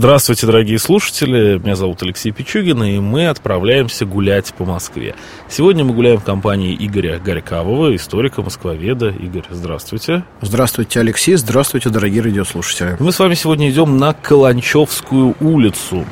Здравствуйте, дорогие слушатели. Меня зовут Алексей Пичугин, и мы отправляемся гулять по Москве. Сегодня мы гуляем в компании Игоря Горькавого, историка, москвоведа. Игорь, здравствуйте. Здравствуйте, Алексей. Здравствуйте, дорогие радиослушатели. Мы с вами сегодня идем на Каланчевскую улицу.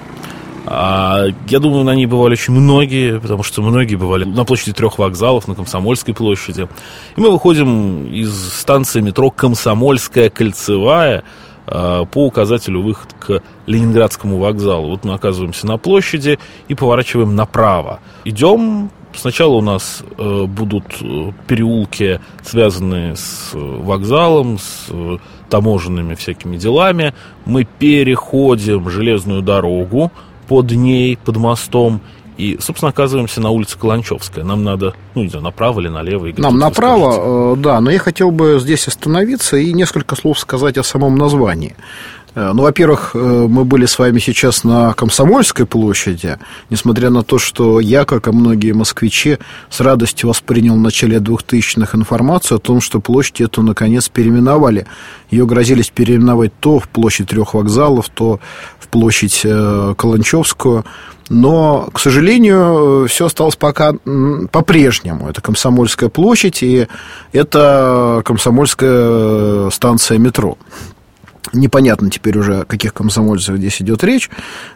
А, я думаю, на ней бывали очень многие, потому что многие бывали на площади трех вокзалов, на Комсомольской площади. И мы выходим из станции метро Комсомольская кольцевая по указателю выход к Ленинградскому вокзалу. Вот мы оказываемся на площади и поворачиваем направо. Идем Сначала у нас э, будут э, переулки, связанные с э, вокзалом, с э, таможенными всякими делами. Мы переходим железную дорогу под ней, под мостом, и, собственно, оказываемся на улице Каланчевская. Нам надо, ну, не знаю, направо или налево. Игорь, Нам направо, э, да, но я хотел бы здесь остановиться и несколько слов сказать о самом названии. Э, ну, во-первых, э, мы были с вами сейчас на Комсомольской площади, несмотря на то, что я, как и многие москвичи, с радостью воспринял в начале 2000-х информацию о том, что площадь эту наконец переименовали. Ее грозились переименовать то в площадь трех вокзалов, то в площадь Каланчевскую. Но, к сожалению, все осталось пока по-прежнему. Это Комсомольская площадь и это Комсомольская станция метро. Непонятно теперь уже, о каких комсомольцах здесь идет речь,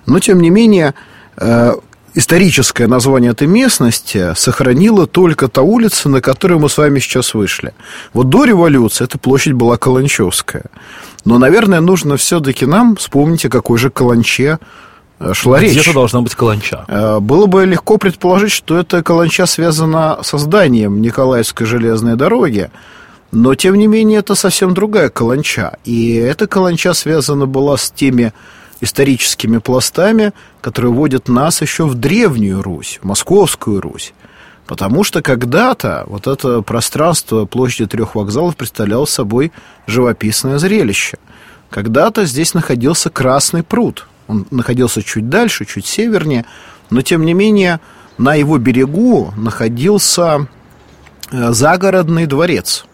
но, тем не менее, э, историческое название этой местности сохранила только та улица, на которую мы с вами сейчас вышли. Вот до революции эта площадь была Каланчевская. Но, наверное, нужно все-таки нам вспомнить, о какой же Каланче Э, шла Где-то речь. должна быть каланча. Э, было бы легко предположить, что эта каланча связана со зданием Николаевской железной дороги, но, тем не менее, это совсем другая каланча. И эта каланча связана была с теми историческими пластами, которые вводят нас еще в Древнюю Русь, в Московскую Русь. Потому что когда-то вот это пространство площади трех вокзалов представляло собой живописное зрелище. Когда-то здесь находился Красный пруд – он находился чуть дальше, чуть севернее, но тем не менее на его берегу находился э, загородный дворец.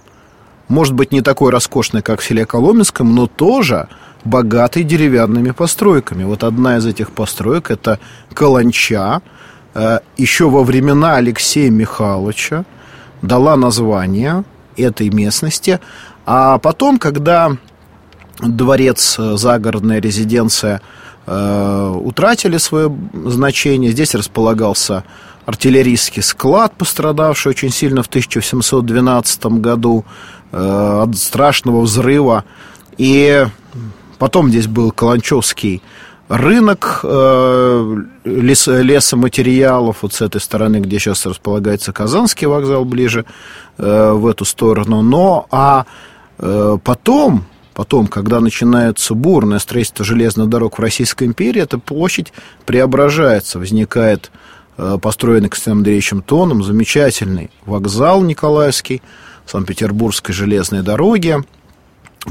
Может быть, не такой роскошный, как в селе Коломенском, но тоже богатый деревянными постройками. Вот одна из этих построек – это Каланча, э, еще во времена Алексея Михайловича дала название этой местности. А потом, когда дворец, э, загородная резиденция – утратили свое значение. Здесь располагался артиллерийский склад, пострадавший очень сильно в 1712 году э, от страшного взрыва. И потом здесь был Каланчевский рынок э, лес, лесоматериалов вот с этой стороны, где сейчас располагается Казанский вокзал, ближе в эту сторону. Но а потом Потом, когда начинается бурное строительство железных дорог в Российской империи, эта площадь преображается, возникает э, построенный Константином Андреевичем Тоном замечательный вокзал Николаевский, Санкт-Петербургской железной дороги,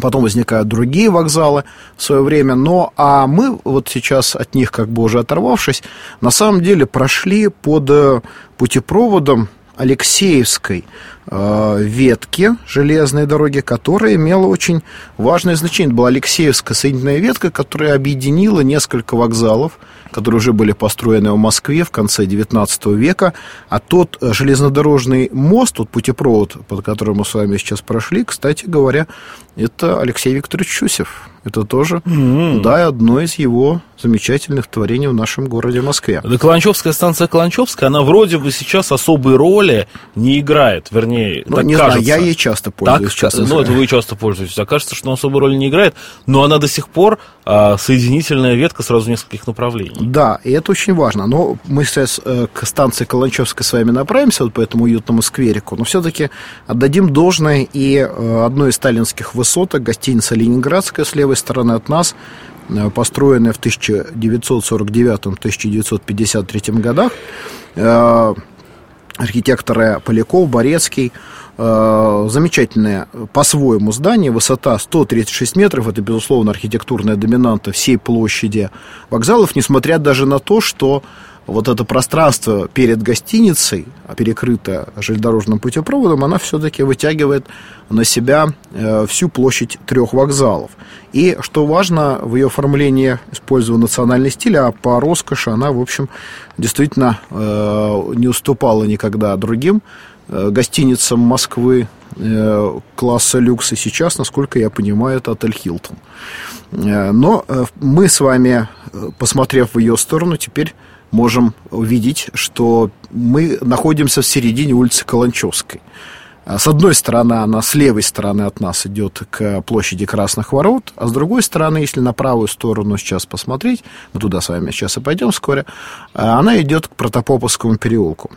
Потом возникают другие вокзалы в свое время. Но а мы вот сейчас от них, как бы уже оторвавшись, на самом деле прошли под э, путепроводом Алексеевской э, ветки железной дороги, которая имела очень важное значение. Была Алексеевская соединительная ветка, которая объединила несколько вокзалов, которые уже были построены в Москве в конце XIX века. А тот э, железнодорожный мост, тот путепровод, под которым мы с вами сейчас прошли, кстати говоря, это Алексей Викторович Чусев. Это тоже, mm-hmm. да, одно из его замечательных творений в нашем городе Москве. Да, Каланчевская станция Каланчевская, она вроде бы сейчас особой роли не играет, вернее, ну, так не кажется. Знаю, я ей часто пользуюсь. Так, часто ну, это вы часто пользуетесь. А кажется, что она особой роли не играет, но она до сих пор а, соединительная ветка сразу нескольких направлений. Да, и это очень важно. Но мы сейчас э, к станции Каланчевской с вами направимся, вот по этому уютному скверику, но все-таки отдадим должное и э, одной из сталинских высоток, гостиница «Ленинградская» с левой стороны от нас, э, построенная в 1949-1953 годах. Э, архитекторы Поляков, Борецкий, Э, замечательное по-своему здание, высота 136 метров, это, безусловно, архитектурная доминанта всей площади вокзалов, несмотря даже на то, что вот это пространство перед гостиницей, а перекрыто железнодорожным путепроводом, она все-таки вытягивает на себя э, всю площадь трех вокзалов. И, что важно, в ее оформлении использован национальный стиль, а по роскоши она, в общем, действительно э, не уступала никогда другим э, гостиницам Москвы класса люкс. И сейчас, насколько я понимаю, это отель «Хилтон». Но мы с вами, посмотрев в ее сторону, теперь можем увидеть, что мы находимся в середине улицы Каланчевской. А с одной стороны, она с левой стороны от нас идет к площади Красных Ворот, а с другой стороны, если на правую сторону сейчас посмотреть, мы туда с вами сейчас и пойдем вскоре, а она идет к Протопоповскому переулку.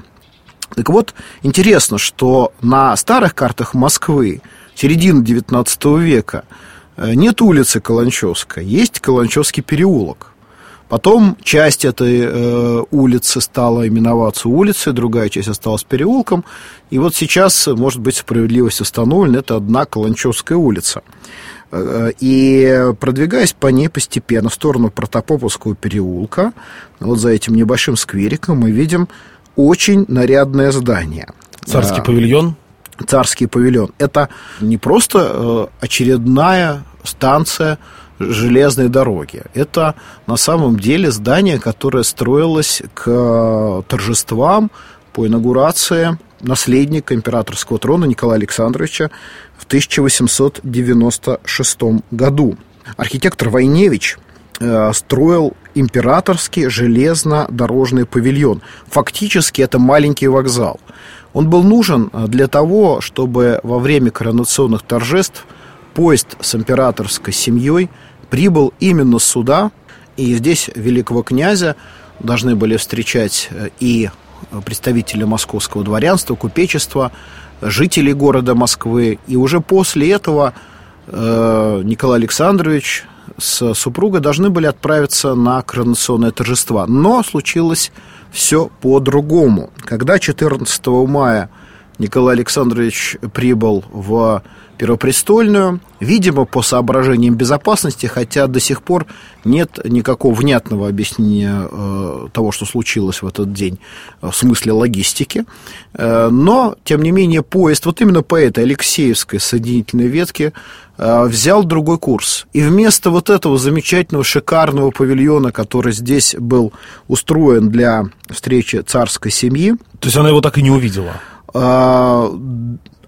Так вот, интересно, что на старых картах Москвы середины XIX века э, нет улицы Каланчевская, есть Каланчевский переулок. Потом часть этой э, улицы стала именоваться улицей, другая часть осталась переулком. И вот сейчас, может быть, справедливость установлена, это одна Каланчевская улица. Э, и продвигаясь по ней постепенно в сторону Протопоповского переулка, вот за этим небольшим сквериком мы видим очень нарядное здание. Царский павильон? Царский павильон. Это не просто э, очередная станция железной дороги. Это на самом деле здание, которое строилось к торжествам по инаугурации наследника императорского трона Николая Александровича в 1896 году. Архитектор Войневич э, строил императорский железнодорожный павильон. Фактически это маленький вокзал. Он был нужен для того, чтобы во время коронационных торжеств поезд с императорской семьей прибыл именно сюда, и здесь великого князя должны были встречать э, и представители московского дворянства, купечества, жители города Москвы. И уже после этого э, Николай Александрович с супругой должны были отправиться на коронационное торжество. Но случилось все по-другому. Когда 14 мая Николай Александрович прибыл в Первопрестольную, видимо, по соображениям безопасности, хотя до сих пор нет никакого внятного объяснения э, того, что случилось в этот день в смысле логистики. Э, но, тем не менее, поезд вот именно по этой Алексеевской соединительной ветке э, взял другой курс. И вместо вот этого замечательного, шикарного павильона, который здесь был устроен для встречи царской семьи... То есть она его так и не увидела? Э,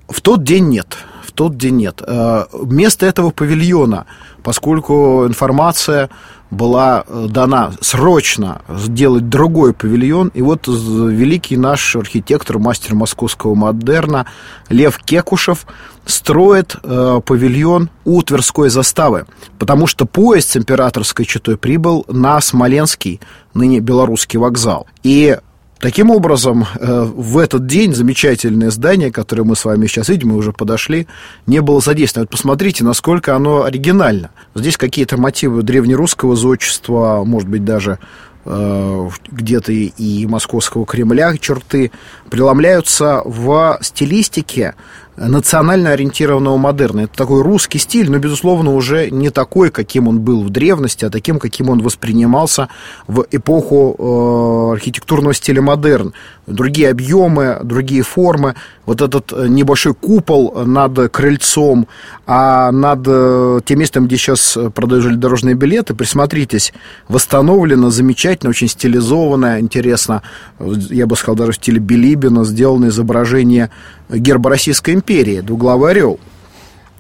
в тот день нет в тот день нет. Э, вместо этого павильона, поскольку информация была э, дана срочно сделать другой павильон. И вот великий наш архитектор, мастер московского модерна Лев Кекушев строит э, павильон у Тверской заставы, потому что поезд с императорской четой прибыл на Смоленский, ныне белорусский вокзал. И Таким образом, э, в этот день замечательное здание, которое мы с вами сейчас видим, мы уже подошли, не было задействовано. Вот посмотрите, насколько оно оригинально. Здесь какие-то мотивы древнерусского зодчества, может быть, даже э, где-то и московского Кремля черты преломляются в стилистике национально ориентированного модерна. Это такой русский стиль, но, безусловно, уже не такой, каким он был в древности, а таким, каким он воспринимался в эпоху э, архитектурного стиля модерн. Другие объемы, другие формы. Вот этот э, небольшой купол над крыльцом, а над э, тем местом, где сейчас продают железнодорожные билеты, присмотритесь, восстановлено замечательно, очень стилизованно, интересно, я бы сказал, даже в стиле Билибина сделано изображение герба Российской империи, двуглавый орел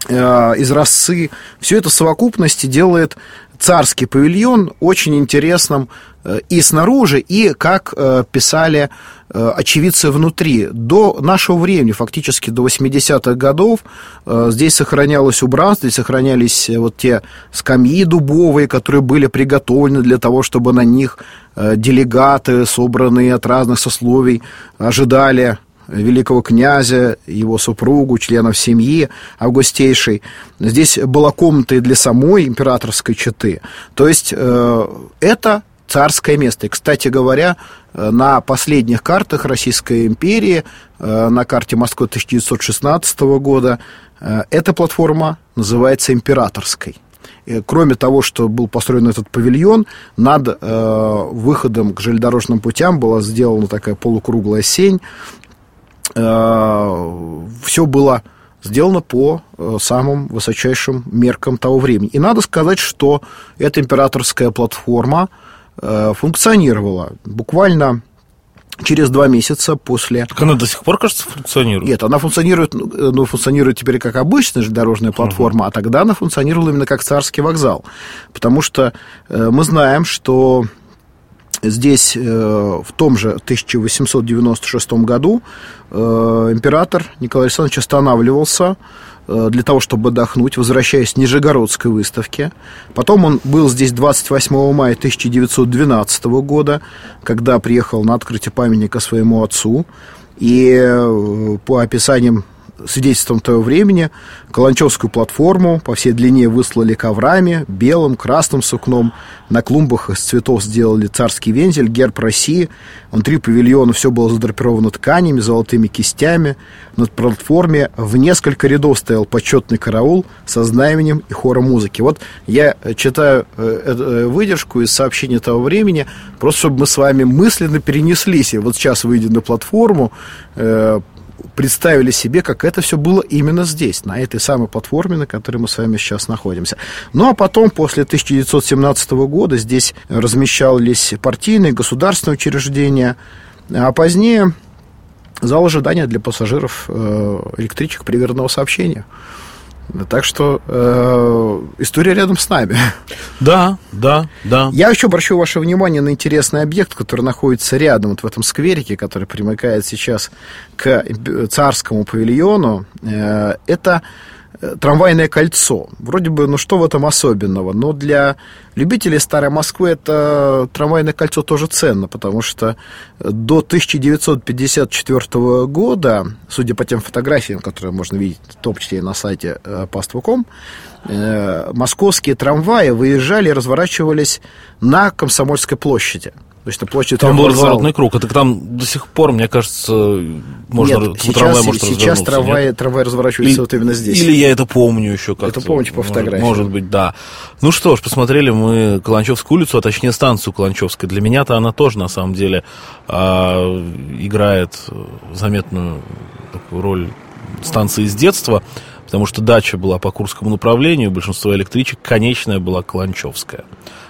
э, из росы. Все это в совокупности делает царский павильон очень интересным э, и снаружи, и, как э, писали очевидцы внутри. До нашего времени, фактически до 80-х годов, здесь сохранялось убранство, здесь сохранялись вот те скамьи дубовые, которые были приготовлены для того, чтобы на них делегаты, собранные от разных сословий, ожидали великого князя, его супругу, членов семьи августейшей. Здесь была комната и для самой императорской четы. То есть э, это царское место. И, кстати говоря, э, на последних картах Российской империи, э, на карте Москвы 1916 года, эта платформа называется императорской. Кроме того, что был построен этот павильон, над выходом к железнодорожным путям была сделана такая полукруглая сень. все было сделано по э, самым высочайшим меркам того времени. И надо сказать, что эта императорская платформа э, функционировала буквально через два месяца после... Так она до сих пор, кажется, функционирует? Нет, она функционирует, ну, э, ну функционирует теперь как обычная железнодорожная платформа, uh-huh. а тогда она функционировала именно как царский вокзал. Потому что э, мы знаем, что Здесь э, в том же 1896 году э, император Николай Александрович останавливался э, для того, чтобы отдохнуть, возвращаясь с Нижегородской выставки. Потом он был здесь 28 мая 1912 года, когда приехал на открытие памятника своему отцу. И по описаниям свидетельством того времени Каланчевскую платформу по всей длине выслали коврами, белым, красным сукном. На клумбах из цветов сделали царский вензель, герб России. Внутри павильона все было задрапировано тканями, золотыми кистями. На платформе в несколько рядов стоял почетный караул со знаменем и хором музыки. Вот я читаю э, э, выдержку из сообщения того времени, просто чтобы мы с вами мысленно перенеслись. И вот сейчас, выйдя на платформу, э, представили себе, как это все было именно здесь, на этой самой платформе, на которой мы с вами сейчас находимся. Ну, а потом, после 1917 года, здесь размещались партийные, государственные учреждения, а позднее зал ожидания для пассажиров э, электричек приверженного сообщения. Так что э, история рядом с нами. Да, да, да. Я еще обращу ваше внимание на интересный объект, который находится рядом, вот в этом скверике, который примыкает сейчас к царскому павильону. Э, это трамвайное кольцо. Вроде бы, ну что в этом особенного? Но для любителей Старой Москвы это трамвайное кольцо тоже ценно, потому что до 1954 года, судя по тем фотографиям, которые можно видеть, в том числе и на сайте э, pastu.com, э, московские трамваи выезжали и разворачивались на Комсомольской площади. То есть площадь Там был разворотный круг. Это там до сих пор, мне кажется, можно Нет, сейчас, трамвай может сейчас трамвай, нет? трамвай разворачивается или, вот именно здесь. Или я это помню еще как-то. Это помните по фотографии. Может, может быть, да. Ну что ж, посмотрели мы Каланчевскую улицу, а точнее станцию Каланчевской. Для меня-то она тоже, на самом деле, э, играет заметную такую роль станции с детства, потому что дача была по Курскому направлению, большинство электричек конечная была Каланчевская.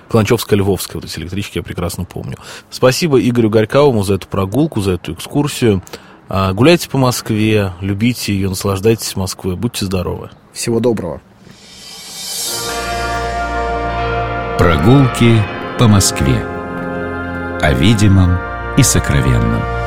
Каланчевская-Львовская, вот эти электрички я прекрасно помню. Спасибо Игорю Горьковому за эту прогулку, за эту экскурсию. А, гуляйте по Москве, любите ее, наслаждайтесь Москвой. Будьте здоровы. Всего доброго. Прогулки по Москве. О видимом и сокровенном.